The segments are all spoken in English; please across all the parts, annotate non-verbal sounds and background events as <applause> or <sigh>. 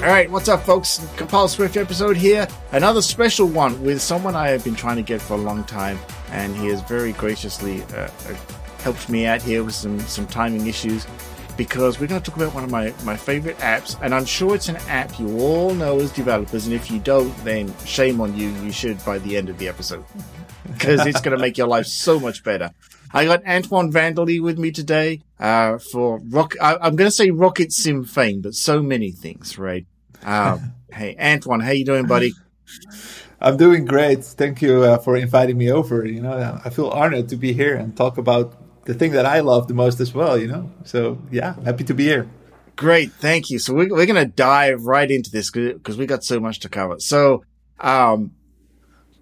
All right, what's up, folks? Compile Swift episode here. Another special one with someone I have been trying to get for a long time, and he has very graciously uh, uh, helped me out here with some, some timing issues because we're going to talk about one of my, my favorite apps, and I'm sure it's an app you all know as developers, and if you don't, then shame on you. You should by the end of the episode <laughs> because it's going to make your life so much better. I got Antoine van der Lee with me today uh, for rock. I, am going to say RocketSim fame, but so many things, right? Um, <laughs> hey, Antoine, how you doing, buddy? <laughs> I'm doing great. Thank you uh, for inviting me over. You know, I feel honored to be here and talk about the thing that I love the most as well. You know, so yeah, happy to be here. Great, thank you. So we're we're gonna dive right into this because we got so much to cover. So, um,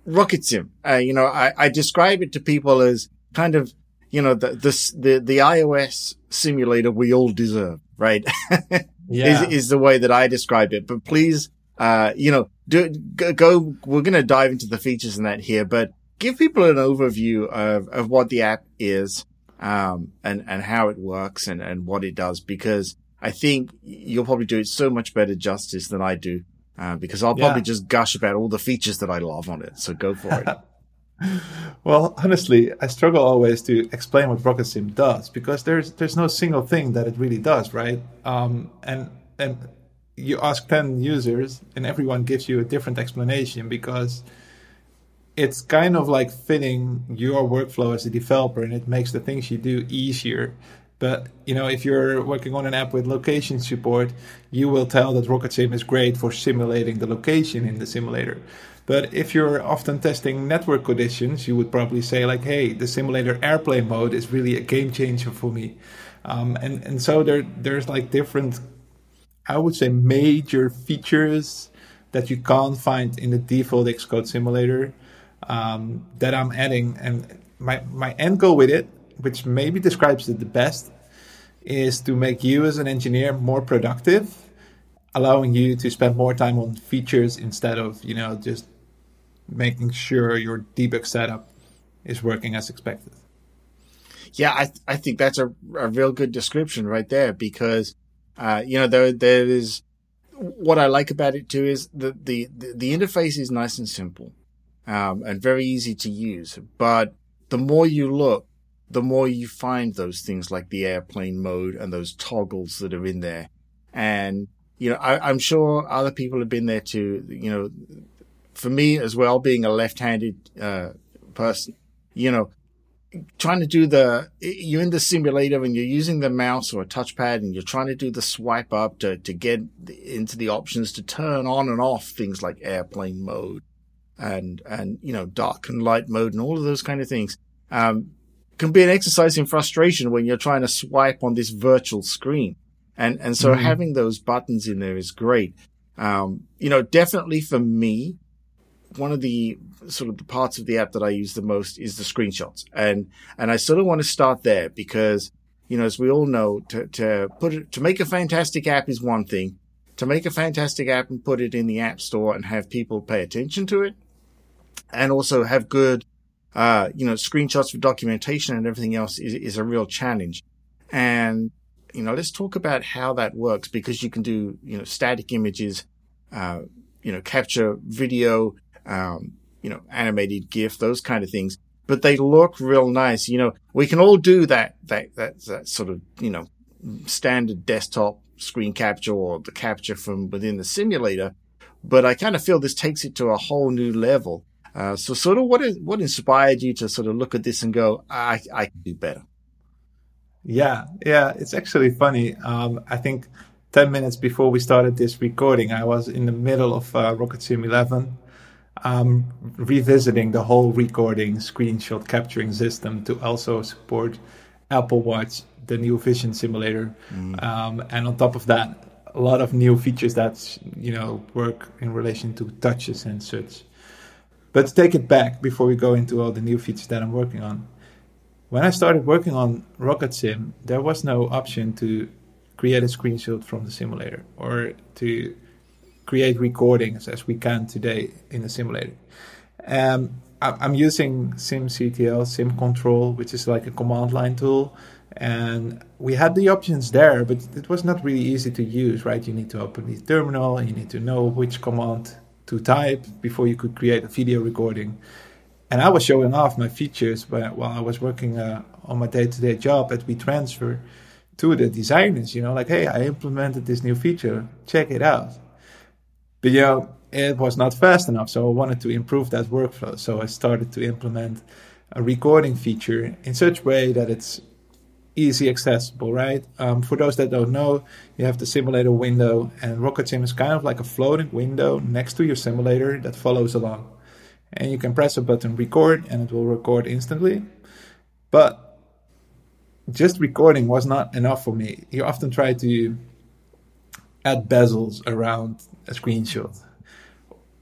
RocketSim. Uh, you know, I, I describe it to people as kind of you know, the, the, the, the iOS simulator we all deserve, right? <laughs> yeah. is, is the way that I describe it. But please, uh, you know, do, go, go, we're going to dive into the features in that here, but give people an overview of, of what the app is, um, and, and how it works and, and what it does, because I think you'll probably do it so much better justice than I do. Uh, because I'll probably yeah. just gush about all the features that I love on it. So go for it. <laughs> well, honestly, I struggle always to explain what RocketSim does because there's there's no single thing that it really does, right? Um, and and you ask ten users, and everyone gives you a different explanation because it's kind of like fitting your workflow as a developer, and it makes the things you do easier. But you know, if you're working on an app with location support, you will tell that RocketSim is great for simulating the location in the simulator. But if you're often testing network conditions, you would probably say like, "Hey, the simulator airplane mode is really a game changer for me." Um, and and so there there's like different, I would say, major features that you can't find in the default Xcode simulator um, that I'm adding. And my my end goal with it, which maybe describes it the best, is to make you as an engineer more productive allowing you to spend more time on features instead of you know just making sure your debug setup is working as expected. Yeah, I th- I think that's a, a real good description right there because uh, you know there there is what I like about it too is the the the, interface is nice and simple um, and very easy to use. But the more you look, the more you find those things like the airplane mode and those toggles that are in there. And you know, I, I'm sure other people have been there too. You know, for me as well, being a left-handed uh, person, you know, trying to do the you're in the simulator and you're using the mouse or a touchpad and you're trying to do the swipe up to to get into the options to turn on and off things like airplane mode and and you know dark and light mode and all of those kind of things um, can be an exercise in frustration when you're trying to swipe on this virtual screen and and so mm-hmm. having those buttons in there is great um, you know definitely for me one of the sort of the parts of the app that I use the most is the screenshots. And, and I sort of want to start there because, you know, as we all know, to, to put it, to make a fantastic app is one thing. To make a fantastic app and put it in the app store and have people pay attention to it and also have good, uh, you know, screenshots for documentation and everything else is, is a real challenge. And, you know, let's talk about how that works because you can do, you know, static images, uh, you know, capture video, um, you know, animated GIF, those kind of things. But they look real nice. You know, we can all do that, that, that, that sort of, you know, standard desktop screen capture or the capture from within the simulator. But I kind of feel this takes it to a whole new level. Uh, so sort of what is, what inspired you to sort of look at this and go, I, I can do better? Yeah. Yeah. It's actually funny. Um, I think 10 minutes before we started this recording, I was in the middle of uh, RocketSim 11 um, revisiting the whole recording screenshot capturing system to also support Apple Watch, the new Vision simulator, mm. um, and on top of that, a lot of new features that you know work in relation to touches and such. But to take it back before we go into all the new features that I'm working on, when I started working on RocketSim, there was no option to create a screenshot from the simulator or to create recordings as we can today in the simulator. Um, I'm using SimCTL, SimControl, which is like a command line tool And we had the options there, but it was not really easy to use, right? You need to open the terminal you need to know which command to type before you could create a video recording. And I was showing off my features while I was working uh, on my day-to-day job at WeTransfer to the designers, you know, like, hey, I implemented this new feature, check it out. But yeah, it was not fast enough, so I wanted to improve that workflow. So I started to implement a recording feature in such way that it's easy accessible, right? Um, for those that don't know, you have the simulator window, and RocketSim is kind of like a floating window next to your simulator that follows along. And you can press a button record, and it will record instantly. But just recording was not enough for me. You often try to add bezels around a screenshot.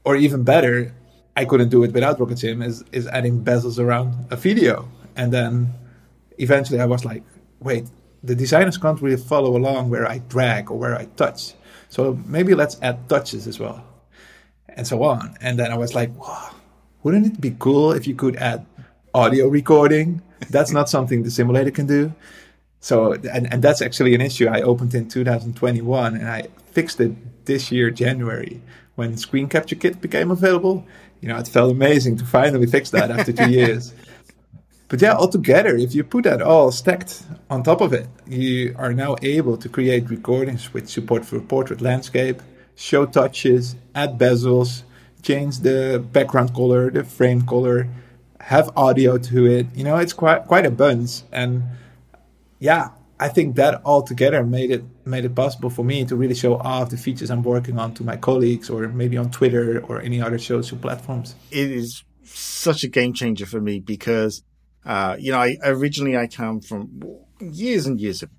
Or even better, I couldn't do it without RocketSim, is, is adding bezels around a video. And then eventually I was like, wait, the designers can't really follow along where I drag or where I touch. So maybe let's add touches as well. And so on. And then I was like, wow, wouldn't it be cool if you could add audio recording? That's not something the simulator can do. So, and, and that's actually an issue I opened in 2021 and I fixed it this year, January, when ScreenCaptureKit became available. You know, it felt amazing to finally fix that after two <laughs> years. But yeah, altogether, if you put that all stacked on top of it, you are now able to create recordings with support for portrait landscape, show touches, add bezels, change the background color, the frame color, have audio to it. You know, it's quite quite a bunch. And yeah, I think that all together made it made it possible for me to really show off the features I'm working on to my colleagues or maybe on Twitter or any other social platforms. It is such a game changer for me because uh, you know, I originally I come from years and years of,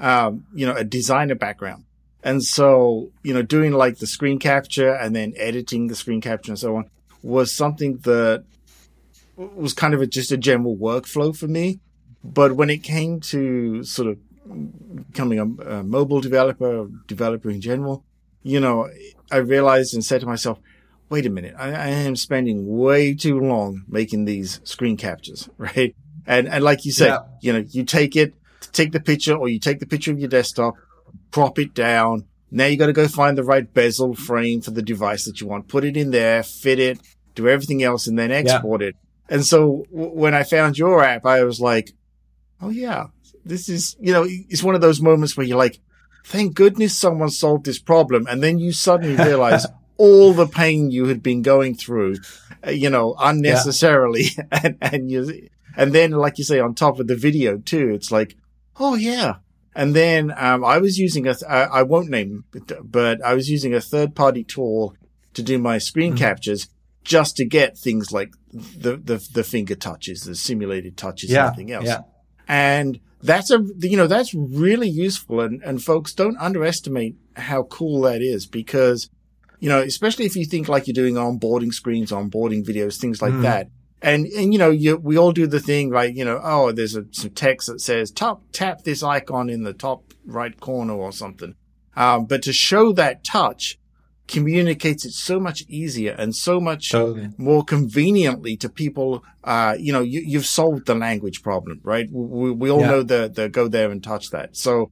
um, you know, a designer background. And so, you know, doing like the screen capture and then editing the screen capture and so on was something that was kind of a, just a general workflow for me. But when it came to sort of becoming a, a mobile developer, developer in general, you know, I realized and said to myself, wait a minute, I, I, am spending way too long making these screen captures, <laughs> right? And, and like you said, yeah. you know, you take it, take the picture or you take the picture of your desktop, prop it down. Now you got to go find the right bezel frame for the device that you want, put it in there, fit it, do everything else and then export yeah. it. And so w- when I found your app, I was like, Oh yeah, this is, you know, it's one of those moments where you're like, thank goodness someone solved this problem. And then you suddenly <laughs> realize, all the pain you had been going through, uh, you know, unnecessarily. Yeah. <laughs> And, and you, and then, like you say, on top of the video too, it's like, oh yeah. And then, um, I was using a, I won't name, but I was using a third party tool to do my screen mm. captures just to get things like the, the, the finger touches, the simulated touches, yeah. and everything else. Yeah. And that's a, you know, that's really useful. And, and folks don't underestimate how cool that is because you know, especially if you think like you're doing onboarding screens, onboarding videos, things like mm. that. And, and, you know, you, we all do the thing like, you know, oh, there's a, some text that says top, tap this icon in the top right corner or something. Um, but to show that touch communicates it so much easier and so much totally. more conveniently to people. Uh, you know, you, have solved the language problem, right? We, we all yeah. know the, the go there and touch that. So.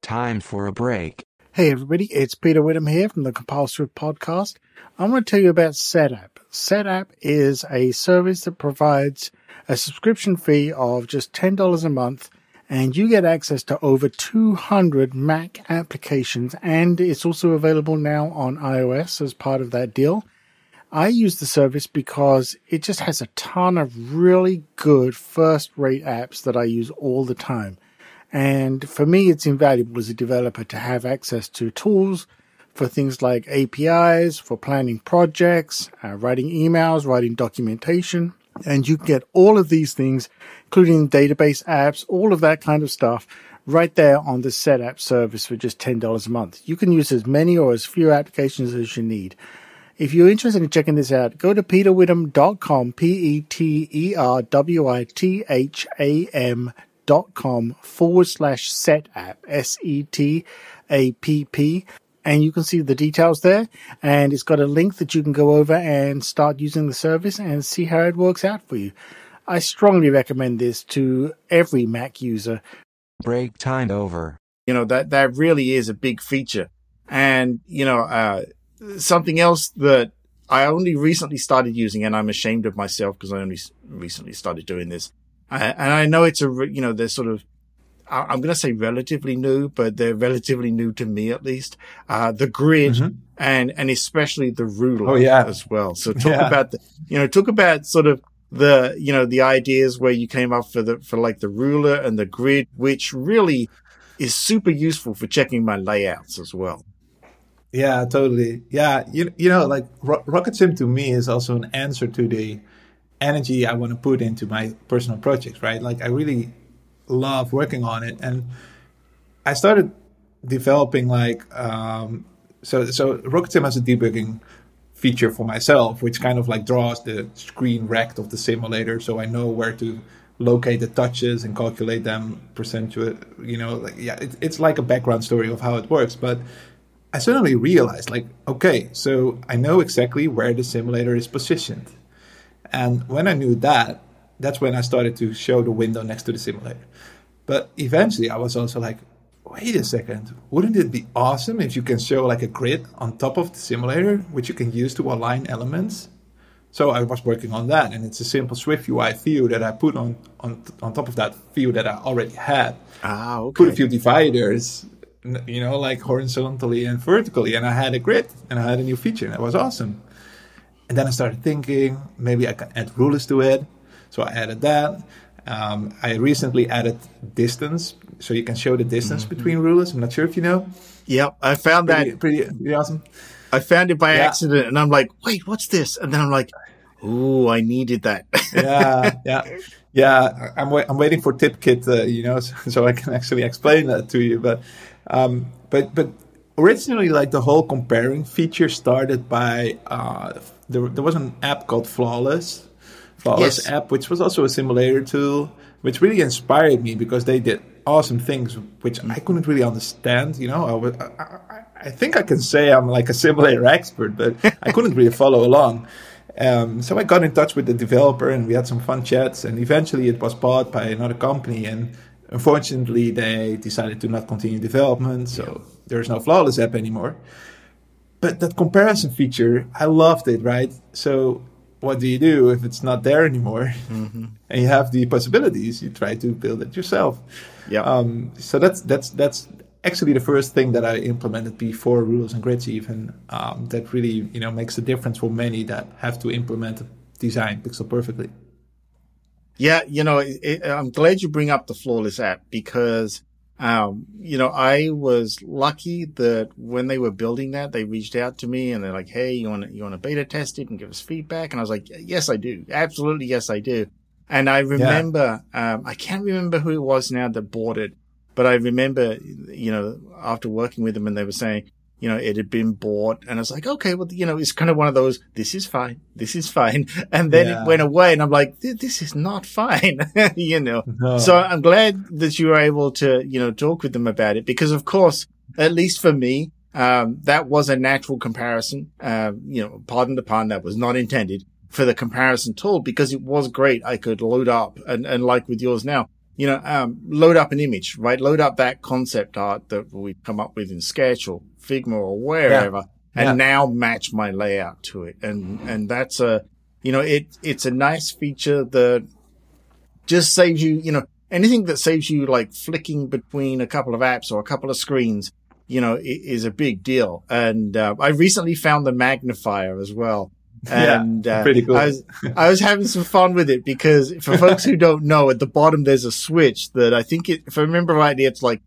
Time for a break. Hey everybody, it's Peter Witham here from the Compile Swift Podcast. I'm going to tell you about SetApp. SetApp is a service that provides a subscription fee of just $10 a month and you get access to over 200 Mac applications and it's also available now on iOS as part of that deal. I use the service because it just has a ton of really good first rate apps that I use all the time. And for me, it's invaluable as a developer to have access to tools for things like APIs, for planning projects, uh, writing emails, writing documentation. And you can get all of these things, including database apps, all of that kind of stuff right there on the set app service for just $10 a month. You can use as many or as few applications as you need. If you're interested in checking this out, go to peterwitham.com, P-E-T-E-R-W-I-T-H-A-M dot com forward slash set app, S-E-T-A-P-P. And you can see the details there. And it's got a link that you can go over and start using the service and see how it works out for you. I strongly recommend this to every Mac user. Break time over. You know, that, that really is a big feature. And, you know, uh, something else that I only recently started using and I'm ashamed of myself because I only recently started doing this. Uh, and I know it's a, you know, there's sort of I'm going to say relatively new, but they're relatively new to me at least. Uh, the grid mm-hmm. and, and especially the ruler oh, yeah. as well. So <laughs> talk yeah. about the, you know, talk about sort of the, you know, the ideas where you came up for the, for like the ruler and the grid, which really is super useful for checking my layouts as well. Yeah, totally. Yeah. You, you know, like Ro- RocketSim to me is also an answer to the energy I want to put into my personal projects, right? Like I really love working on it. And I started developing like um, so so RocketSim has a debugging feature for myself, which kind of like draws the screen rect of the simulator, so I know where to locate the touches and calculate them percentual. You know, like yeah, it, it's like a background story of how it works. But I suddenly realized, like, okay, so I know exactly where the simulator is positioned, and when I knew that, that's when I started to show the window next to the simulator. But eventually, I was also like, wait a second, wouldn't it be awesome if you can show like a grid on top of the simulator, which you can use to align elements? So I was working on that, and it's a simple SwiftUI view that I put on on on top of that view that I already had. Ah, okay. Put a few dividers, you know, like horizontally and vertically, and I had a grid, and I had a new feature, and it was awesome. And then I started thinking maybe I can add rulers to it, so I added that. Um, I recently added distance, so you can show the distance mm-hmm. between rulers. I'm not sure if you know. Yep, I found pretty, that pretty, pretty awesome. I found it by yeah. accident, and I'm like, "Wait, what's this?" And then I'm like, "Ooh, I needed that." yeah, <laughs> yeah, yeah. I'm I'm waiting for TipKit, uh, you know, so, <laughs> so, I can actually explain that to you. But, um, but but originally, like the whole comparing feature started by uh, there, there was an app called Flawless Flawless yes. app, which was also a simulator tool, which really inspired me because they did awesome things which I couldn't really understand. You know, I, was, I, I, think I can say I'm like a simulator expert, but I <laughs> couldn't really follow along. Um, so I got in touch with the developer and we had some fun chats. And eventually it was bought by another company. And unfortunately, they decided to not continue development. So yeah. there's no Flawless app anymore. But that comparison feature, I loved it, right? So what do you do if it's not there anymore? Mm-hmm. <laughs> and you have the possibilities you try to build it yourself. Yeah um, so that's that's that's actually the first thing that i implemented before rules and grids even um, that really you know makes a difference for many that have to implement design pixel perfectly. Yeah you know it, it, i'm glad you bring up the flawless app because um, you know, I was lucky that when they were building that, they reached out to me and they're like, "Hey, you want to you want to beta test it and give us feedback?" And I was like, "Yes, I do. Absolutely, yes, I do." And I remember, yeah. um, I can't remember who it was now that bought it, but I remember, you know, after working with them and they were saying, you know, it had been bought. And I was like, okay, well, you know, it's kind of one of those, this is fine. This is fine. <laughs> And then yeah. it went away and I'm like, this is not fine, <laughs> you know. No. So I'm glad that you were able to, you know, talk with them about it because of course, at least for me, um, that was a natural comparison. Uh, you know, pardon the pun, that was not intended for the comparison tool because it was great. I could load up and, and like with yours now, you know, um, load up an image, right? Load up that concept art that we've come up with in Sketch or Figma or wherever, yeah. and yeah. now match my layout to it. And and that's a, you know, it it's a nice feature that just saves you, you know, anything that saves you like flicking between a couple of apps or a couple of screens, you know, is a big deal. And uh, I recently found the magnifier as well. <laughs> And yeah, pretty cool. Uh, I was I was having some fun with it because for folks who don't know, at the bottom there's a switch that I think it, if I remember rightly, it's like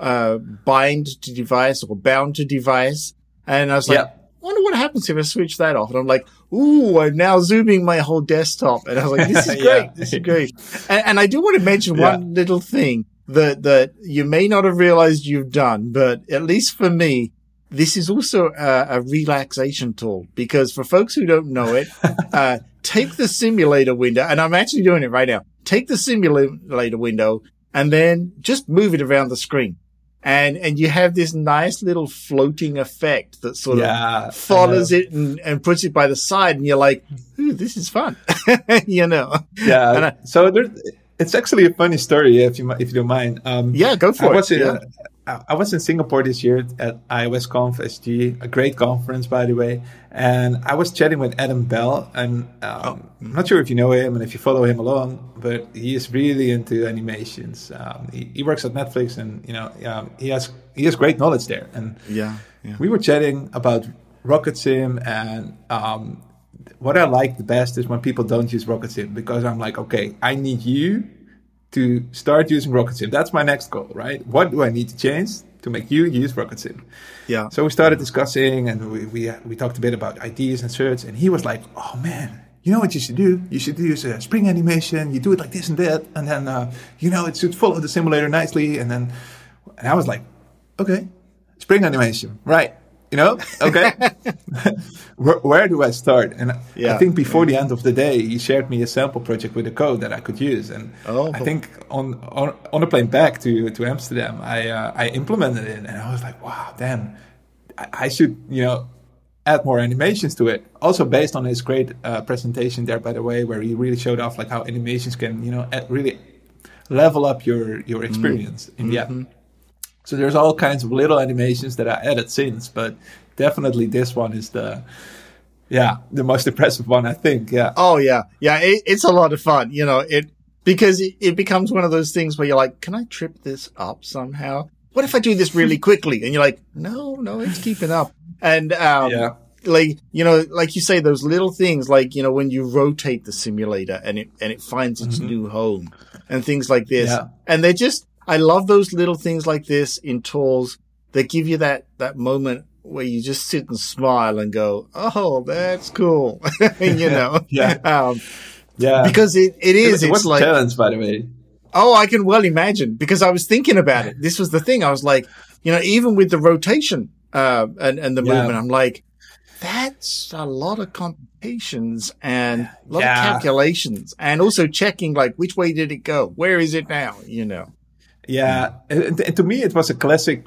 uh, bind to device or bound to device. And I was like, yep. wonder what happens if I switch that off. And I'm like, ooh, I'm now zooming my whole desktop. And I was like, this is <laughs> great. yeah. This is great. And, and, I do want to mention yeah. one little thing that, that you may not have realized you've done, but at least for me, this is also a, a relaxation tool because for folks who don't know it, <laughs> uh, take the simulator window, and I'm actually doing it right now. Take the simulator window and then just move it around the screen And, and you have this nice little floating effect that sort Yeah, of follows it and, and puts it by the side. And you're like, ooh, this is fun. <laughs> you know? yeah. I- so there, it's actually a funny story if you if you don't mind. Um, Yeah, go for I it. Was in, Yeah. I was in Singapore this year at iOS Conf SG, a great conference by the way, and I was chatting with Adam Bell, and um, I'm not sure if you know him and if you follow him along, but he is really into animations. Um, he, he works at Netflix, and you know um, he has he has great knowledge there, and Yeah. Yeah. we were chatting about RocketSim and um, what I like the best is when people don't use RocketSim because I'm like, okay, I need you to start using RocketSim. That's my next goal, right? What do I need to change to make you use RocketSim? Yeah. So we started discussing and we, we, we talked a bit about ideas and search and he was like, oh man, you know what you should do? You should use a spring animation. You do it like this and that. And then, uh, you know, it should follow the simulator nicely. And then, and I was like, okay, spring animation, right? You know, okay. <laughs> <laughs> where, where do I start? And I- Yeah. I think before the end of the day, he shared me a sample project with a code that I could use. And Oh. I think on, on on the plane back to to Amsterdam, I uh, I implemented it, and I was like, wow, damn, I, I should you know add more animations to it. Also based on his great uh, presentation there, by the way, where he really showed off like how animations can you know add, really level up your your experience in the app. So there's all kinds of little animations that I added since, but definitely this one is the yeah the most impressive one I think. Yeah. Oh yeah, yeah. It, it's a lot of fun, you know. It because it, it becomes one of those things where you're like, can I trip this up somehow? What if I do this really <laughs> quickly? And you're like, no, no, it's keeping up. And um, Yeah. like you know, like you say, those little things, like you know, when you rotate the simulator and it and it finds its new home and things like this. Yeah. And they're just, I love those little things like this in tools that give you that that moment where you just sit and smile and go, oh, that's cool, <laughs> you know. Yeah. Um, Yeah. because it, it is. it it's like, challenge, by the way. oh, I can well imagine because I was thinking about it. This was the thing. I was like, you know, even with the rotation, uh, and, and the Yeah. movement, I'm like, that's a lot of computations and a lot Yeah. of calculations and also checking like which way did it go? Where is it now? You know? Yeah, and, and to me, it was a classic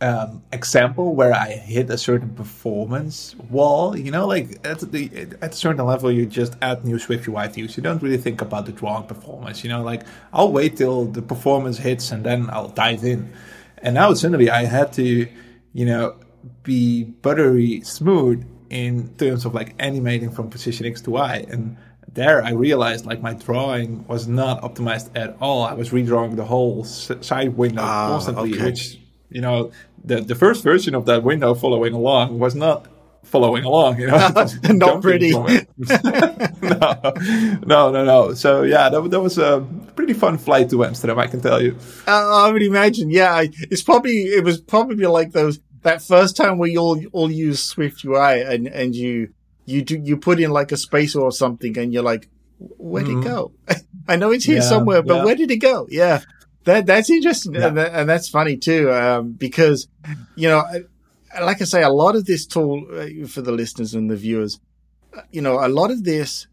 um, example where I hit a certain performance wall. You know, like at the at a certain level, you just add new SwiftUI views. You don't really think about the drawing performance. You know, like I'll wait till the performance hits and then I'll dive in. And now suddenly I had to, you know, be buttery smooth in terms of like animating from position X to Y and there I realized like my drawing was not optimized at all. I was redrawing the whole side window Ah, constantly, okay. which you know the the first version of that window following along was not following along. You know, <laughs> Not <laughs> pretty. <laughs> no, no, no, no. So yeah, that, that was a pretty fun flight to Amsterdam. I can tell you. Uh, I would imagine. Yeah, it's probably it was probably like those that first time where you all all use SwiftUI and and you you do you put in like a space or something and you're like, where'd it go? <laughs> I know it's here Mm-hmm. Yeah, somewhere, but yeah. where did it go? Yeah, that that's interesting Yeah. and, that, and that's funny too um, because you know. Like I say, a lot of this tool uh, for the listeners and the viewers, uh, you know, a lot of this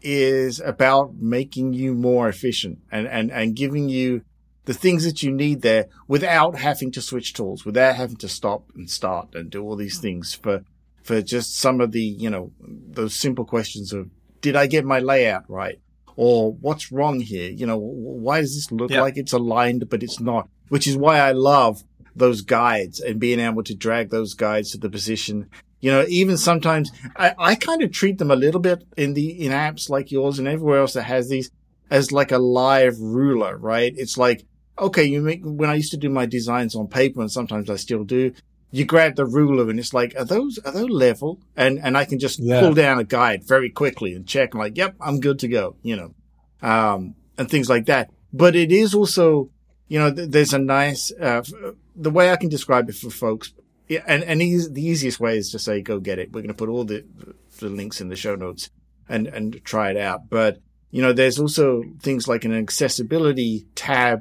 is about making you more efficient and, and, and giving you the things that you need there without having to switch tools, without having to stop and start and do all these things for, for just some of the, you know, those simple questions of, did I get my layout right? Or what's wrong here? You know, why does this look Yeah. like it's aligned, but it's not? Which is why I love those guides and being able to drag those guides to the position. You know, even sometimes I, I kind of treat them a little bit in the, in apps like yours and everywhere else that has these as like a live ruler, right? It's like, okay, you make, when I used to do my designs on paper and sometimes I still do, you grab the ruler and it's like, are those, are those level? And, and I can just Yeah. pull down a guide very quickly and check I'm like, yep, I'm good to go, you know, um, and things like that. But it is also, you know, th- there's a nice, uh, f- the way I can describe it for folks. Yeah, and, and eas the easiest way is to say, go get it. We're going to put all the, the links in the show notes and, and try it out. But, you know, there's also things like an accessibility tab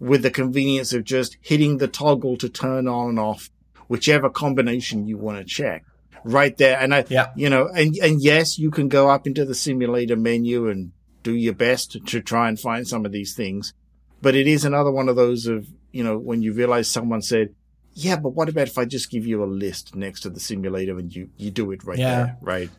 with the convenience of just hitting the toggle to turn on and off whichever combination you want to check right there. And I, Yeah. you know, and, and yes, you can go up into the simulator menu and do your best to, to try and find some of these things. But it is another one of those of, you know, when you realize someone said, yeah, but what about if I just give you a list next to the simulator and you, you do it right Yeah. there, right?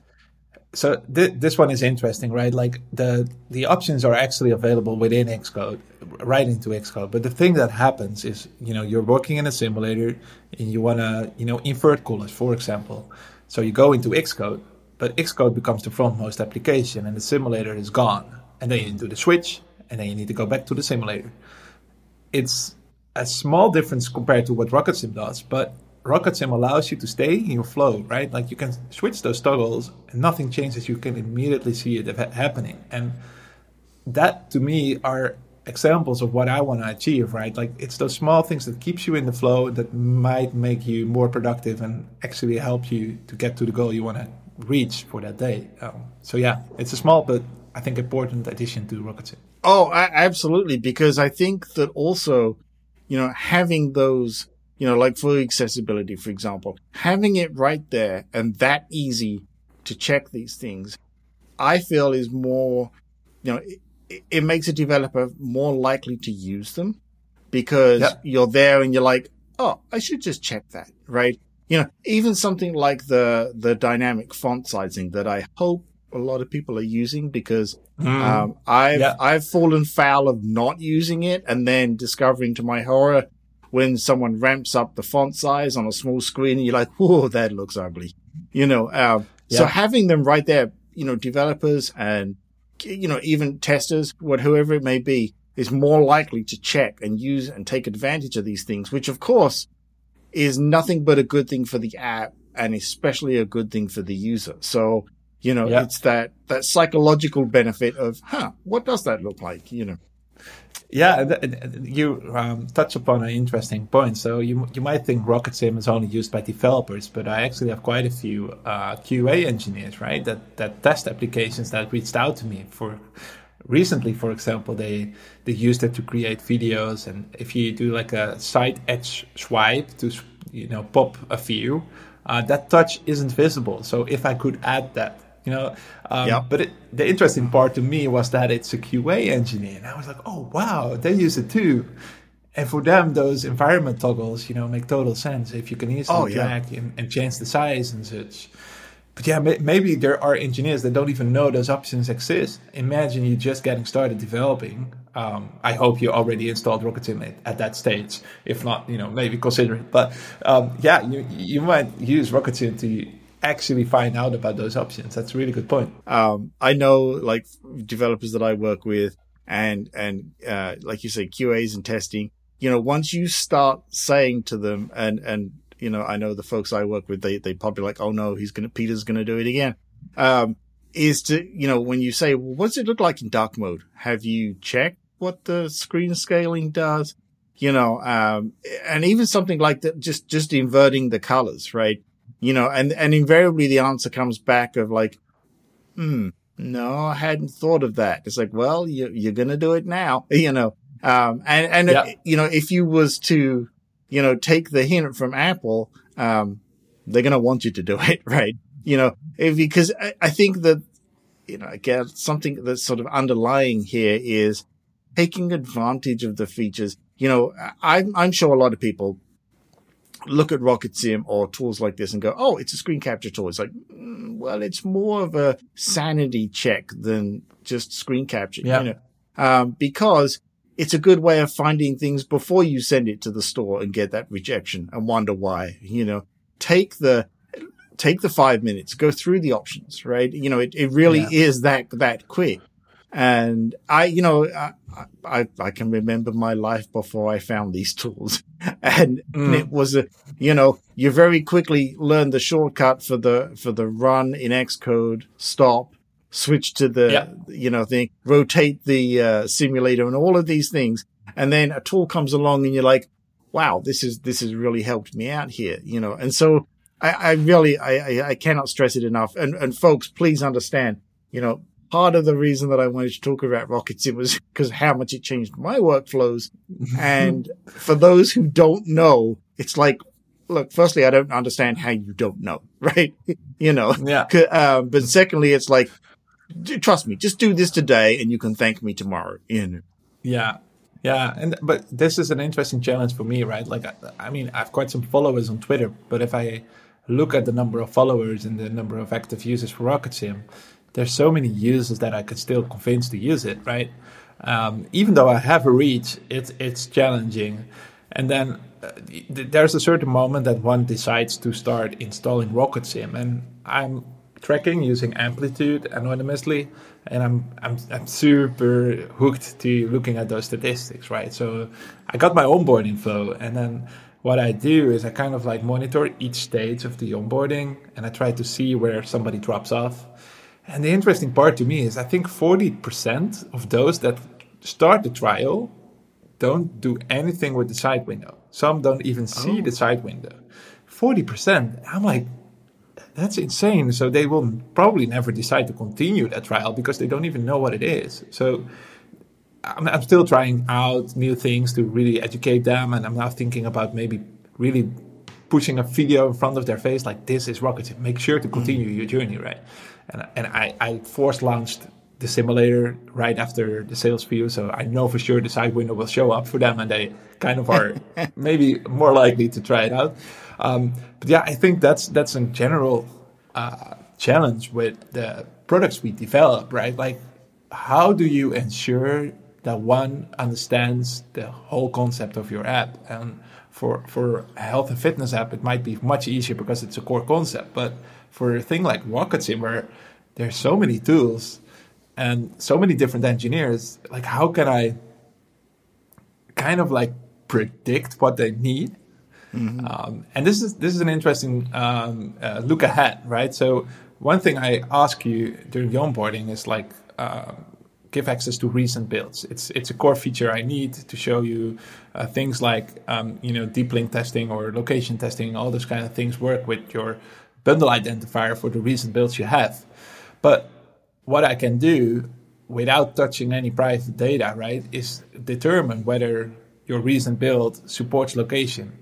So th- this one is interesting, right? Like the the options are actually available within Xcode, right into Xcode. But the thing that happens is, you know, you're working in a simulator and you want to, you know, invert colors, for example. So you go into Xcode, but Xcode becomes the frontmost application, and the simulator is gone. And then you do the switch, and then you need to go back to the simulator. It's a small difference compared to what RocketSim does, but RocketSim allows you to stay in your flow, right? Like you can switch those toggles and nothing changes. You can immediately see it happening. And that to me are examples of what I want to achieve, right? Like it's those small things that keeps you in the flow that might make you more productive and actually help you to get to the goal you want to reach for that day. Um, so yeah, it's a small but I think important addition to RocketSim. Oh, I, absolutely. Because I think that also, you know, having those, you know, like for accessibility, for example, having it right there and that easy to check these things, I feel is more, you know, it, it makes a developer more likely to use them because Yep. you're there and you're like, oh, I should just check that, right? You know, even something like the the dynamic font sizing that I hope a lot of people are using because um, I've Yeah. I've fallen foul of not using it and then discovering to my horror when someone ramps up the font size on a small screen and you're like, whoa, that looks ugly. You know, um, so having them right there, you know, developers and, you know, even testers, what, whoever it may be, is more likely to check and use and take advantage of these things, which of course is nothing but a good thing for the app and especially a good thing for the user. So, you know, Yeah. it's that, that psychological benefit of, huh, what does that look like? You know, Yeah, you um, touch upon an interesting point. So you you might think RocketSim is only used by developers, but I actually have quite a few uh, QA engineers, right? That that test applications that reached out to me for recently. For example, they they used it to create videos, and if you do like a side edge swipe to you know pop a view, uh, that touch isn't visible. So if I could add that. You know, um, Yeah. but it, the interesting part to me was that it's a QA engineer, and I was like, "Oh wow, they use it too." And for them, those environment toggles, you know, make total sense if you can easily Oh, yeah. drag and, and change the size and such. But yeah, may, maybe there are engineers that don't even know those options exist. Imagine you're just getting started developing. Um, I hope you already installed RocketSim at, at that stage. If not, you know, maybe consider it. But um, yeah, you you might use RocketSim to actually find out about those options. That's a really good point. um, I know like developers that I work with and, and, uh, like you say, QAs and testing, you know, once you start saying to them and, and, you know, I know the folks I work with, they, they probably like, oh no, he's going to, Peter's going to do it again. Um, is to, you know, when you say, well, what does it look like in dark mode? Have you checked what the screen scaling does? You know, um, and even something like that, just, just inverting the colors, right? You know, and, and invariably the answer comes back of like, hmm, no, I hadn't thought of that. It's like, well, you, you're going to do it now, <laughs> you know. Um, and, and, Yeah. you know, if you was to, you know, take the hint from Apple, um, they're going to want you to do it, <laughs> right? You know, if, because I, I think that, you know, again, something that's sort of underlying here is taking advantage of the features. You know, I, I'm, I'm sure a lot of people look at RocketSim or tools like this and go, "Oh, it's a screen capture tool." It's like, mm, well, it's more of a sanity check than just screen capture, Yeah. you know, um, because it's a good way of finding things before you send it to the store and get that rejection and wonder why. You know, take the take the five minutes, go through the options, right? You know, it, it really Yeah. is that that quick. And I, you know, I, I, I can remember my life before I found these <laughs> tools. And, and Mm. it was a, you know, you very quickly learn the shortcut for the, for the run in Xcode, stop, switch to the, Yeah. you know, thing, rotate the uh, simulator and all of these things. And then a tool comes along and you're like, wow, this is, this has really helped me out here, you know? And so I, I really, I, I, I cannot stress it enough. And, and folks, please understand, you know, part of the reason that I wanted to talk about RocketSim was because how much it changed my workflows. <laughs> and for those who don't know, it's like, look, firstly, I don't understand how you don't know, <laughs> right? you know, Yeah. Um, but secondly, it's like, trust me, just do this today and you can thank me tomorrow. You know, Yeah. Yeah, and but this is an interesting challenge for me, right? Like, I, I mean, I've quite some followers on Twitter, but if I look at the number of followers and the number of active users for RocketSim, there's so many users that I can still convince to use it, right? Um, even though I have a reach, it's it's challenging. And then uh, there's a certain moment that one decides to start installing RocketSim, and I'm tracking using Amplitude anonymously, and I'm I'm I'm super hooked to looking at those statistics, right? So I got my onboarding flow, and then what I do is I kind of like monitor each stage of the onboarding, and I try to see where somebody drops off. And the interesting part to me is I think 40% of those that start the trial don't do anything with the side window. Some don't even see oh. the side window. 40%. I'm like, that's insane. So they will probably never decide to continue that trial because they don't even know what it is. So I'm, I'm still trying out new things to really educate them. And I'm now thinking about maybe really pushing a video in front of their face like this is rocket make sure to mm. continue your journey right and, and I, I force launched the simulator right after the sales view, so I know for sure the side window will show up for them, and they kind of are <laughs> maybe more likely to try it out. Um, but yeah, I think that's that's a general uh, challenge with the products we develop, right? Like, how do you ensure that one understands the whole concept of your app? And for for a health and fitness app, it might be much easier because it's a core concept. But for a thing like RocketSim, where there's so many tools and so many different engineers like how can i kind of like predict what they need mm-hmm. um, and this is this is an interesting um, uh, look ahead right so one thing i ask you during the onboarding is like uh, give access to recent builds it's it's a core feature i need to show you uh, things like um, you know deep link testing or location testing all those kind of things work with your bundle identifier for the recent builds you have but what I can do without touching any private data, right, is determine whether your recent build supports location.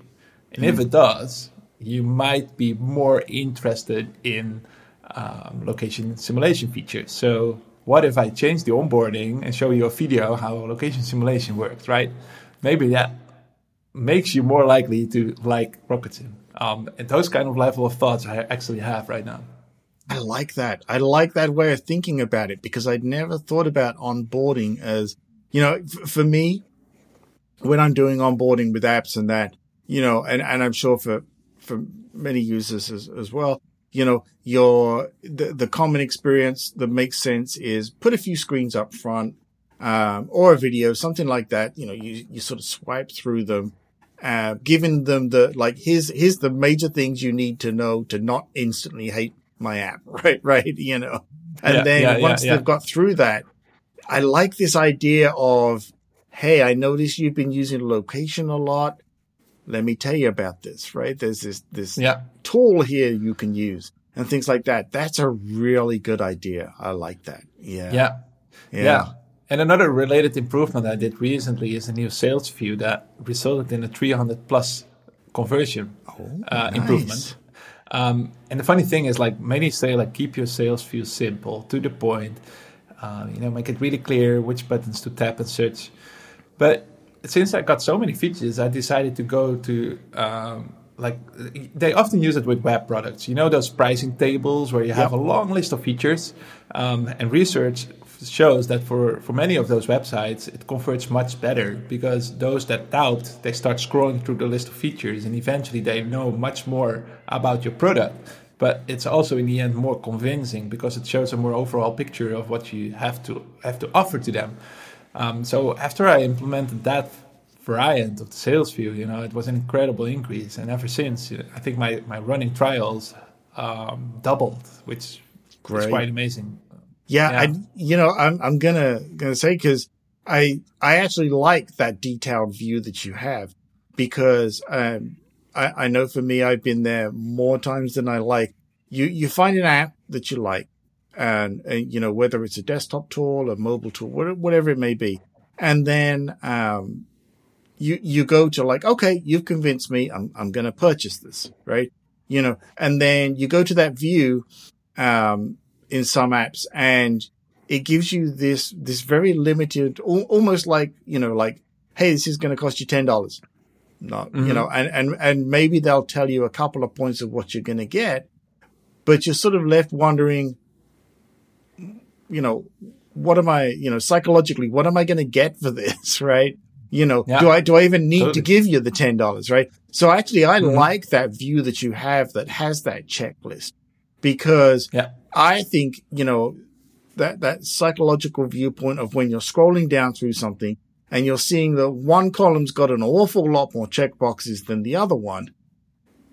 And mm. if it does, you might be more interested in um, location simulation features. So, what if I change the onboarding and show you a video how location simulation works, right? Maybe that makes you more likely to like RocketSim. Um, and those kind of level of thoughts I actually have right now. I like that. I like that way of thinking about it because I'd never thought about onboarding as, you know, f- for me, when I'm doing onboarding with apps and that, you know, and, and I'm sure for, for many users as, as well, you know, your, the, the common experience that makes sense is put a few screens up front, um, or a video, something like that. You know, you, you sort of swipe through them, uh, giving them the, like, here's, here's the major things you need to know to not instantly hate my app, <laughs> right? Right. You know, and yeah, then yeah, once yeah, they've got through that, I like this idea of, Hey, I noticed you've been using location a lot. Let me tell you about this, right? There's this, this tool here you can use and things like that. That's a really good idea. I like that. Yeah. Yeah. Yeah. And another related improvement I did recently is a new sales view that resulted in a 300 plus conversion oh, uh, nice. improvement. Um, and the funny thing is, like many say, like keep your sales view simple, to the point. Uh, you know, make it really clear which buttons to tap and search. But since I got so many features, I decided to go to um, like they often use it with web products. You know those pricing tables where you have yep. a long list of features, um, and research shows that for, for many of those websites, it converts much better because those that doubt, they start scrolling through the list of features and eventually they know much more about your product. But it's also in the end more convincing because it shows a more overall picture of what you have to have to offer to them. Um, so after I implemented that variant of the sales view, you know, it was an incredible increase. And ever since, I think my, my running trials um, doubled, which Great. is quite amazing. Yeah, yeah. I, you know, I'm, I'm gonna, gonna say cause I, I actually like that detailed view that you have because, um, I, I know for me, I've been there more times than I like. You, you find an app that you like and, and you know, whether it's a desktop tool, a mobile tool, whatever it may be. And then, um, you, you go to like, okay, you've convinced me. I'm, I'm going to purchase this, right? You know, and then you go to that view, um, in some apps and it gives you this, this very limited, almost like, you know, like hey, this is going to cost you ten dollars. Not you know, and and and maybe they'll tell you a couple of points of what you're going to get, but you're sort of left wondering, you know, what am I, you know, psychologically, what am I going to get for this, <laughs> right? You know, Yeah. do I do I even need Totally. to give you the ten dollars, right? So actually, I Mhm. like that view that you have that has that checklist because Yeah. I think you know that that psychological viewpoint of when you're scrolling down through something and you're seeing that one column's got an awful lot more check boxes than the other one.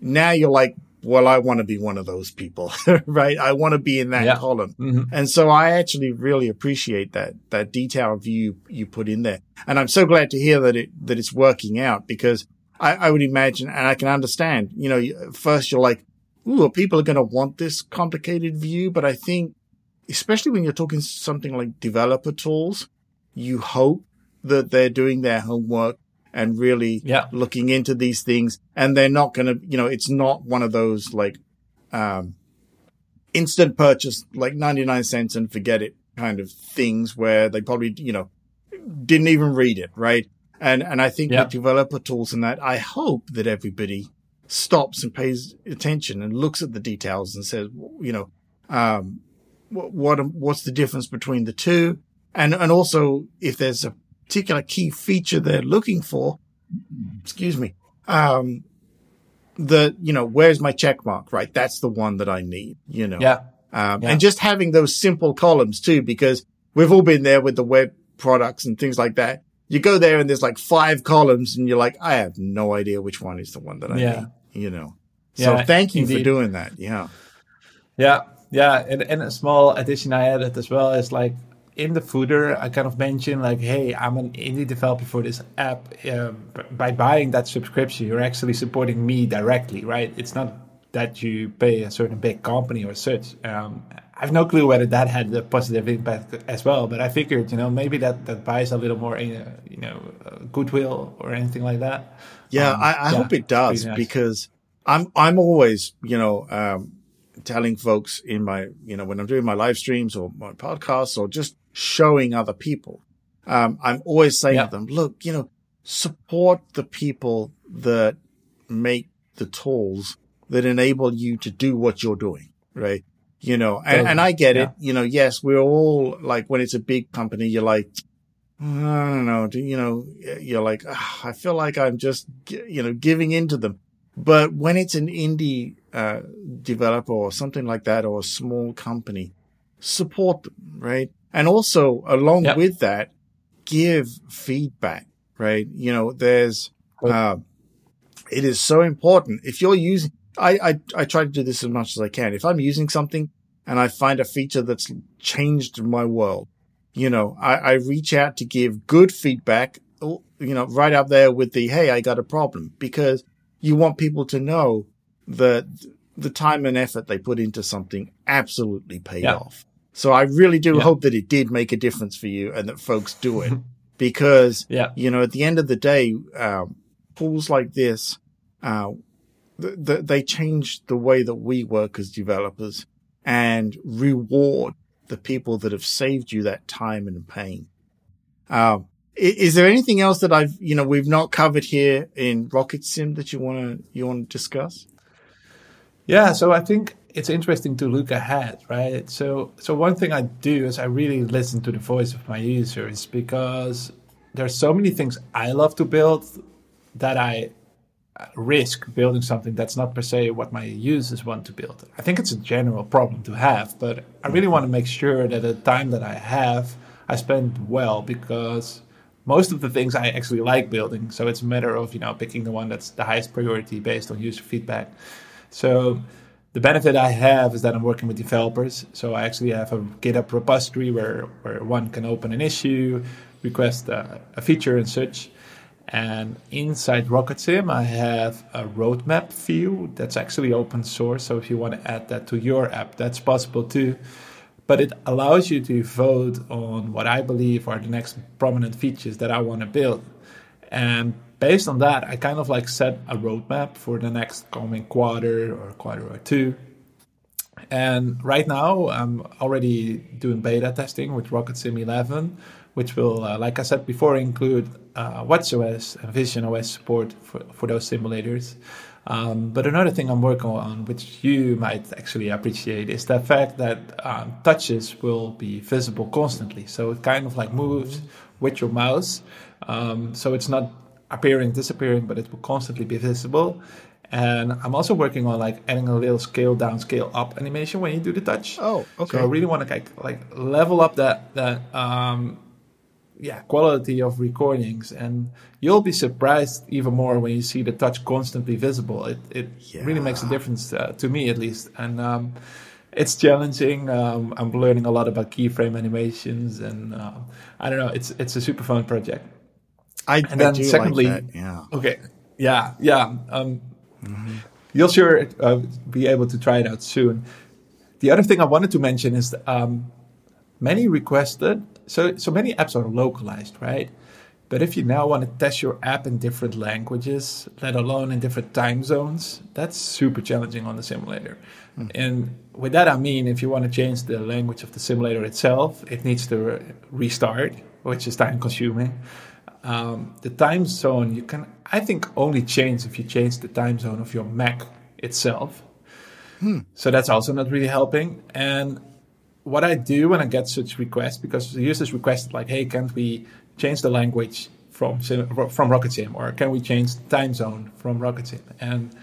Now you're like, well, I want to be one of those people, <laughs> right? I want to be in that Yeah. column. Mhm. And so I actually really appreciate that, that detailed view you put in there. And I'm so glad to hear that it, that it's working out because I, I would imagine and I can understand, you know, first you're like, ooh, people are going to want this complicated view. But I think, especially when you're talking something like developer tools, you hope that they're doing their homework and really Yeah. looking into these things and they're not going to, you know, it's not one of those like, um, instant purchase, like 99 cents and forget it kind of things where they probably, you know, didn't even read it. Right. And, and I think Yeah. with developer tools and that, I hope that everybody stops and pays attention and looks at the details and says, you know, um, what, what, what's the difference between the two? And, and also if there's a particular key feature they're looking for, excuse me, um, the, you know, where's my check mark, right? That's the one that I need, you know. Yeah. Um, Yeah. and just having those simple columns too, because we've all been there with the web products and things like that. You go there and there's like five columns and you're like, I have no idea which one is the one that I Yeah. need, you know. So Yeah, thank you for doing that. Yeah. Yeah, yeah, and, and a small addition I added as well is like in the footer, I kind of mentioned like, hey, I'm an indie developer for this app. Um, by buying that subscription, you're actually supporting me directly, right? It's not that you pay a certain big company or such. Um, I have no clue whether that had a positive impact as well, but I figured, you know, maybe that that buys a little more, uh, you know, uh, goodwill or anything like that. Yeah, Um, I, I yeah, hope it does nice. because I'm I'm always, you know, um, telling folks in my, you know, when I'm doing my live streams or my podcasts or just showing other people, um, I'm always saying Yeah. to them, look, you know, support the people that make the tools that enable you to do what you're doing, right? You know, and, and I get it. You know, yes, we're all like when it's a big company, you're like, I don't know. Do you know? You're like, "Ah, I feel like I'm just, you know, giving in to them. But when it's an indie uh, developer or something like that, or a small company, support them, right? And also, along Yep. with that, give feedback, right? You know, there's, uh, it is so important. If you're using, I, I, I try to do this as much as I can. If I'm using something and I find a feature that's changed my world, you know, I, I reach out to give good feedback, you know, right up there with the, Hey, I got a problem because you want people to know that the time and effort they put into something absolutely paid Yeah. off. So I really do Yeah. hope that it did make a difference for you and that folks do it <laughs> because, Yeah. you know, at the end of the day, um, tools like this, uh, th- th- they change the way that we work as developers and reward the people that have saved you that time and pain. Um, is there anything else that I've, you know, we've not covered here in RocketSim that you want to, you want to discuss? Yeah, so I think it's interesting to look ahead, right? So, so one thing I do is I really listen to the voice of my users because there's so many things I love to build that I uh, risk building something that's not per se what my users want to build. I think it's a general problem to have, but I really want to make sure that the time that I have, I spend well because most of the things I actually like building. So it's a matter of you know picking the one that's the highest priority based on user feedback. So the benefit I have is that I'm working with developers. So I actually have a GitHub repository where, where one can open an issue, request a, a feature and such. And inside RocketSim, I have a roadmap view that's actually open source. So if you want to add that to your app, that's possible too. But it allows you to vote on what I believe are the next prominent features that I want to build. And based on that, I kind of like set a roadmap for the next coming quarter or quarter or two. And right now, I'm already doing beta testing with RocketSim 11, which will, uh, like I said before, include uh, WatchOS and VisionOS support for, for those simulators. Um, but another thing I'm working on, which you might actually appreciate, is the fact that um, touches will be visible constantly. So it kind of like moves with your mouse. Um, so it's not appearing, disappearing, but it will constantly be visible. And I'm also working on like adding a little scale down, scale up animation when you do the touch. Oh, okay. So I really want to like like level up that that um, yeah quality of recordings, and you'll be surprised even more when you see the touch constantly visible. It it really makes a difference uh, to me at least, and um, it's challenging. Um, I'm learning a lot about keyframe animations, and uh, I don't know. It's it's a super fun project. I, And I then do secondly, like that. Yeah. Okay. Yeah, yeah. Um, You'll sure uh, be able to try it out soon. The other thing I wanted to mention is um, many requested. So so many apps are localized, right? But if you now want to test your app in different languages, let alone in different time zones, that's super challenging on the simulator. And with that, I mean, if you want to change the language of the simulator itself, it needs to re- restart, which is time consuming. Um, the time zone you can, I think, only change if you change the time zone of your Mac itself. So that's also not really helping. And what I do when I get such requests, because the users request like, "Hey, can't we change the language from from RocketSim, or can we change the time zone from RocketSim?" And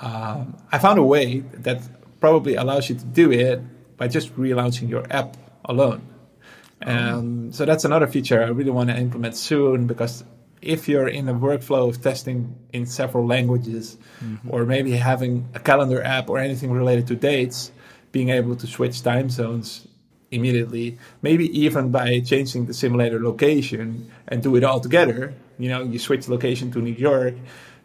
um, I found a way that probably allows you to do it by just relaunching your app alone. Um, so that's another feature I really want to implement soon because if you're in a workflow of testing in several languages, or maybe having a calendar app or anything related to dates, being able to switch time zones immediately, maybe even by changing the simulator location and do it all together. You know, you switch location to New York,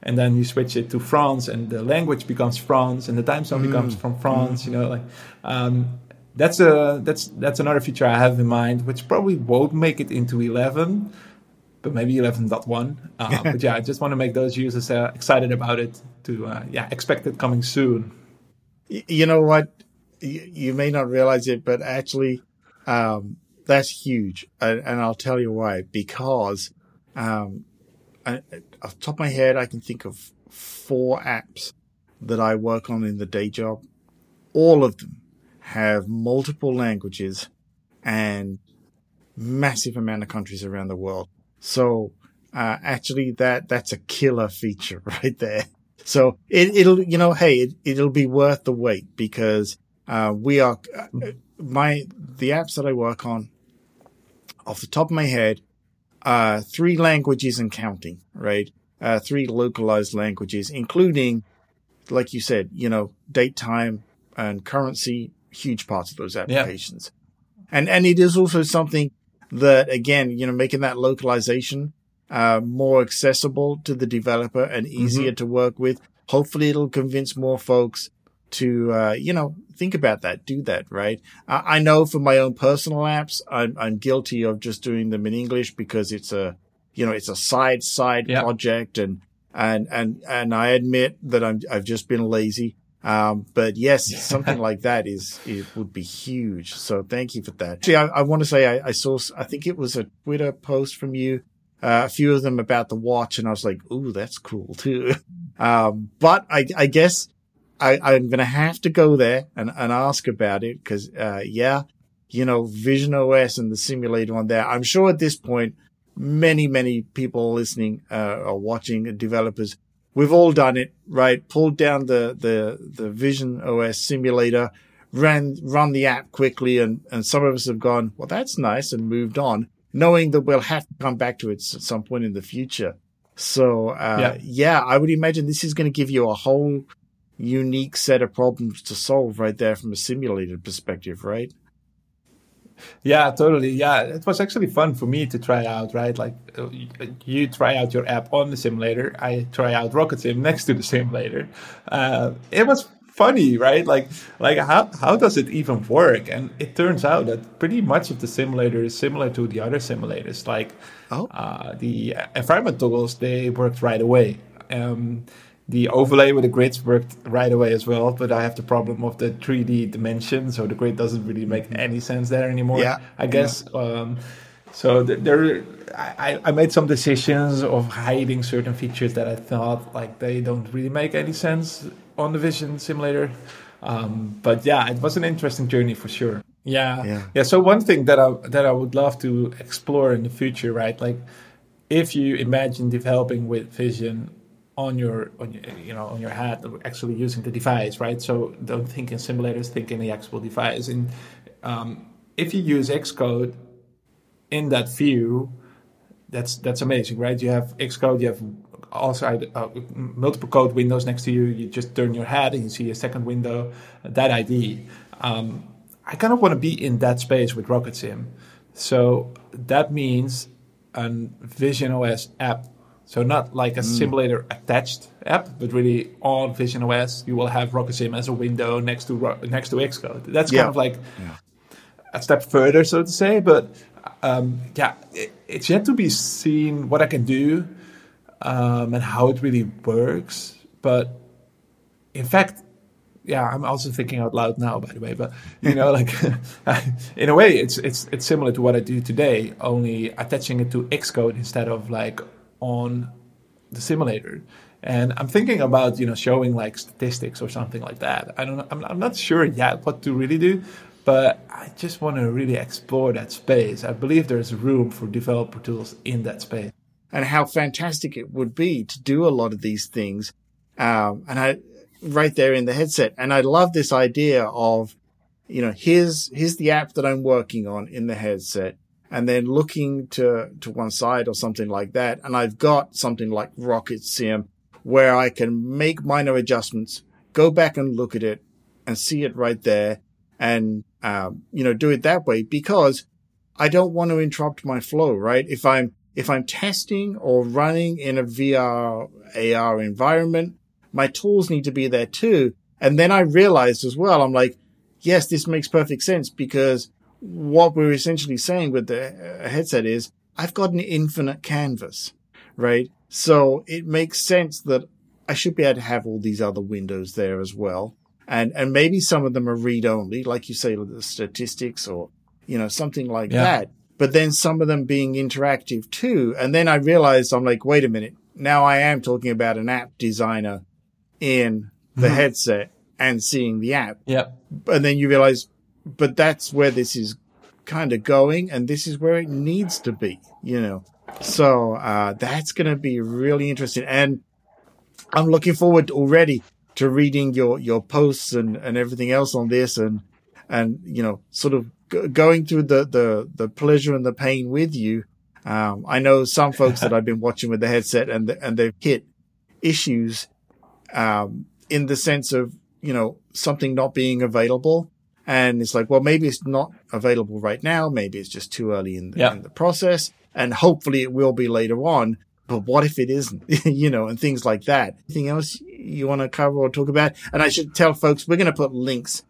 and then you switch it to France, and the language becomes France, and the time zone becomes from France. You know, like um, that's a that's that's another feature I have in mind, which probably won't make it into 11, but maybe 11.1. Uh, <laughs> but yeah, I just want to make those users uh, excited about it. To uh, yeah, expect it coming soon. You know what? You, you may not realize it, but actually, um, that's huge. And, and I'll tell you why. Because, um, I, off the top of my head, I can think of four apps that I work on in the day job. All of them have multiple languages and massive amount of countries around the world. So, uh, actually that, that's a killer feature <laughs> right there. So it, it'll, you know, hey, it, it'll be worth the wait because, uh, we are, uh, my, the apps that I work on off the top of my head, uh, three languages and counting, right? Uh, three localized languages, including, like you said, you know, date, time and currency, huge parts of those applications. And, and it is also something that, again, you know, making that localization, uh, more accessible to the developer and easier to work with. Hopefully it'll convince more folks to, uh, you know, think about that, do that, right? I, I know for my own personal apps, I'm, I'm guilty of just doing them in English because it's a, you know, it's a side, side project and, and, and, and I admit that I'm, I've just been lazy. Um, but yes, <laughs> something like that is, it would be huge. So thank you for that. Actually, I, I want to say I, I saw, I think it was a Twitter post from you, uh, a few of them about the watch and I was like, ooh, that's cool too. <laughs> Um, but I, I guess I, I'm going to have to go there and, and ask about it because, uh, yeah, you know, Vision OS and the simulator on there. I'm sure at this point, many, many people listening, uh, or watching developers, we've all done it, right? Pulled down the, the, the Vision OS simulator, ran, run the app quickly. And, and some of us have gone, well, that's nice and moved on knowing that we'll have to come back to it at some point in the future. So, uh, Yeah. yeah, I would imagine this is going to give you a whole unique set of problems to solve right there from a simulated perspective, right? Yeah, totally. Yeah, it was actually fun for me to try out, right? Like uh, you- you try out your app on the simulator, I try out RocketSim next to the simulator. Uh, it was funny, right? Like, like how how does it even work? And it turns out that pretty much of the simulator is similar to the other simulators. Like, Oh. uh, the environment toggles they worked right away. Um, the overlay with the grids worked right away as well, but I have the problem of the 3D dimension, so the grid doesn't really make any sense there anymore. Yeah. I guess. Um, So there, I, I made some decisions of hiding certain features that I thought like they don't really make any sense on the Vision simulator. Um, but yeah, it was an interesting journey for sure. Yeah. Yeah. yeah. So one thing that I that I would love to explore in the future, right? Like if you imagine developing with Vision on your on your, you know on your head, actually using the device, right? So don't think in simulators, think in the actual device. And um, if you use Xcode in that view, that's that's amazing, right? You have Xcode, you have also uh, multiple code windows next to you. You just turn your head and you see a second window. That ID. Um, I kind of want to be in that space with RocketSim. So that means a Vision OS app. So not like a mm. simulator attached app, but really on Vision OS, you will have RocketSim as a window next to next to Xcode. That's yeah. kind of like yeah. a step further, so to say. But um, yeah, it, it's yet to be seen what I can do um, and how it really works. But in fact, yeah, I'm also thinking out loud now, by the way. But you know, <laughs> like <laughs> in a way, it's it's it's similar to what I do today, only attaching it to Xcode instead of like on the simulator. And I'm thinking about you know showing like statistics or something like that. I don't. I'm, I'm not sure yet what to really do, but I just want to really explore that space. I believe there's room for developer tools in that space. And how fantastic it would be to do a lot of these things. Um, and I, right there in the headset. And I love this idea of, you know, here's, here's the app that I'm working on in the headset and then looking to, to one side or something like that. And I've got something like RocketSim where I can make minor adjustments, go back and look at it and see it right there and um, you know, do it that way because I don't want to interrupt my flow, right? If I'm, if I'm testing or running in a VR AR environment, my tools need to be there too. And then I realized as well, I'm like, yes, this makes perfect sense because what we're essentially saying with the uh, headset is I've got an infinite canvas, right? So it makes sense that I should be able to have all these other windows there as well and and maybe some of them are read only, like you say, the statistics or you know something like yeah. that. But then some of them being interactive too. And then I realized I'm like, wait a minute, now I am talking about an app designer in the mm-hmm. headset and seeing the app. Yep. And then you realize, but that's where this is kind of going, and this is where it needs to be, you know. So uh, that's going to be really interesting, and I'm looking forward already to reading your, your posts and, and everything else on this and, and, you know, sort of g- going through the, the, the pleasure and the pain with you. Um, I know some folks that I've been watching with the headset and, the, and they've hit issues, um, in the sense of, you know, something not being available. And it's like, well, maybe it's not available right now. Maybe it's just too early in the, yeah. in the process. And hopefully it will be later on but what if it isn't? <laughs> you know, and things like that. Anything else you want to cover or talk about? And I should tell folks, we're going to put links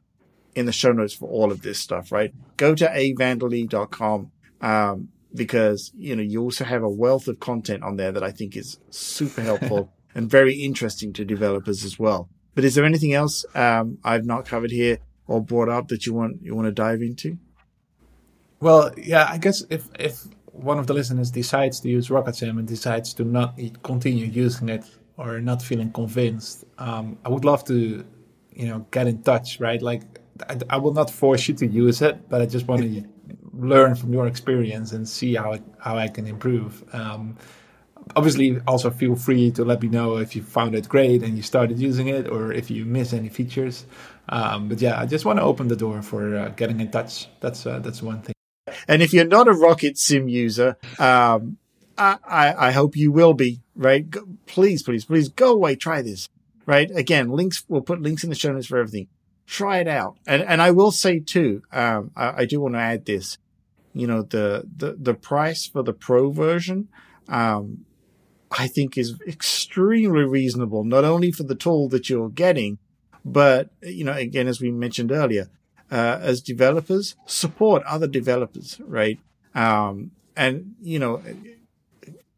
in the show notes for all of this stuff, right? Go to avanderlee.com, um, because, you know, you also have a wealth of content on there that I think is super helpful <laughs> and very interesting to developers as well. But is there anything else, um, I've not covered here or brought up that you want, you want to dive into? Well, yeah, I guess if, if one of the listeners decides to use RocketSim and decides to not continue using it or not feeling convinced, um, I would love to, you know, get in touch, right? Like, I, I will not force you to use it, but I just want to learn from your experience and see how it, how I can improve. Um, obviously, also feel free to let me know if you found it great and you started using it, or if you miss any features. Um, but yeah, I just want to open the door for uh, getting in touch. That's uh, that's one thing. And if you're not a RocketSim user, um, I, I, hope you will be, right? Go, please, please, please go away. Try this, right? Again, links, we'll put links in the show notes for everything. Try it out. And, and I will say too, um, I, I do want to add this, you know, the, the, the price for the pro version, um, I think is extremely reasonable, not only for the tool that you're getting, but, you know, again, as we mentioned earlier, uh, as developers, support other developers, right? Um, and you know,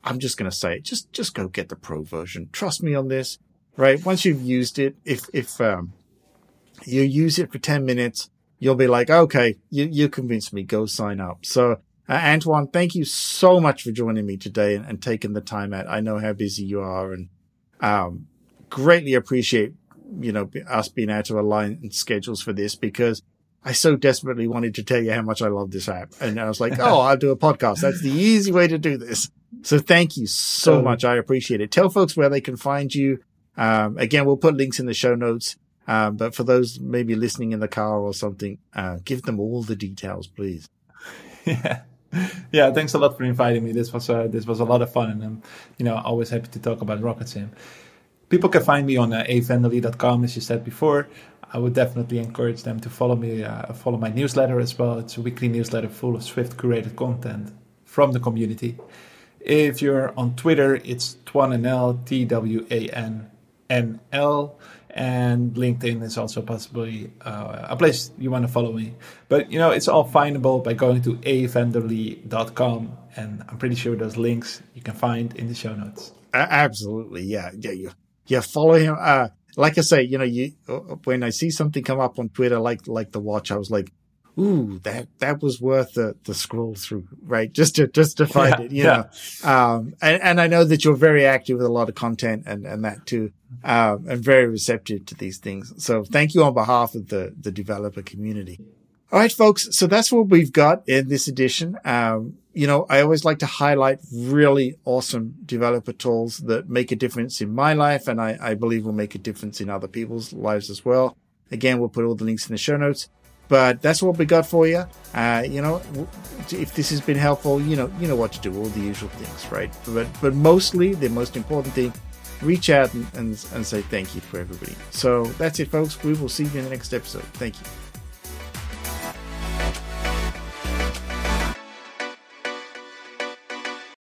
I'm just going to say it. Just, just go get the pro version. Trust me on this, right? Once you've used it, if, if, um, you use it for 10 minutes, you'll be like, okay, you, you convinced me. Go sign up. So Uh, Antoine, thank you so much for joining me today and, and taking the time out. I know how busy you are and um, greatly appreciate you know us being able to align schedules for this because I so desperately wanted to tell you how much I love this app. And I was like, <laughs> oh, I'll do a podcast. That's the easy way to do this. So thank you so um, much. I appreciate it. Tell folks where they can find you. Um, again, we'll put links in the show notes. Um, but for those maybe listening in the car or something, uh, give them all the details, please. <laughs> Yeah. <laughs> Yeah. Thanks a lot for inviting me. This was, uh, this was a lot of fun and I'm, you know, always happy to talk about RocketSim. People can find me on uh, avanderlee.com, as you said before. I would definitely encourage them to follow me, uh, follow my newsletter as well. It's a weekly newsletter full of Swift curated content from the community. If you're on Twitter, it's Twannl, T W A N N L, and LinkedIn is also possibly uh, a place you want to follow me. But you know, it's all findable by going to avanderlee.com, and I'm pretty sure those links you can find in the show notes. Absolutely, yeah, yeah, you, yeah. Follow him. Uh, like I say, you know, you uh, when I see something come up on Twitter, like like the watch, I was like, ooh, that that was worth the the scroll through, right? Just to just to find yeah, it, you yeah. know. Um, and and I know that you're very active with a lot of content and and that too, um, and very receptive to these things. So thank you on behalf of the the developer community. All right, folks. So that's what we've got in this edition. Um, you know, I always like to highlight really awesome developer tools that make a difference in my life, and I, I believe will make a difference in other people's lives as well. Again, we'll put all the links in the show notes. But that's what we got for you. Uh, you know, if this has been helpful, you know, you know what to do, all the usual things, right? But but mostly, the most important thing, reach out and, and, and say thank you for everybody. So that's it, folks. We will see you in the next episode. Thank you.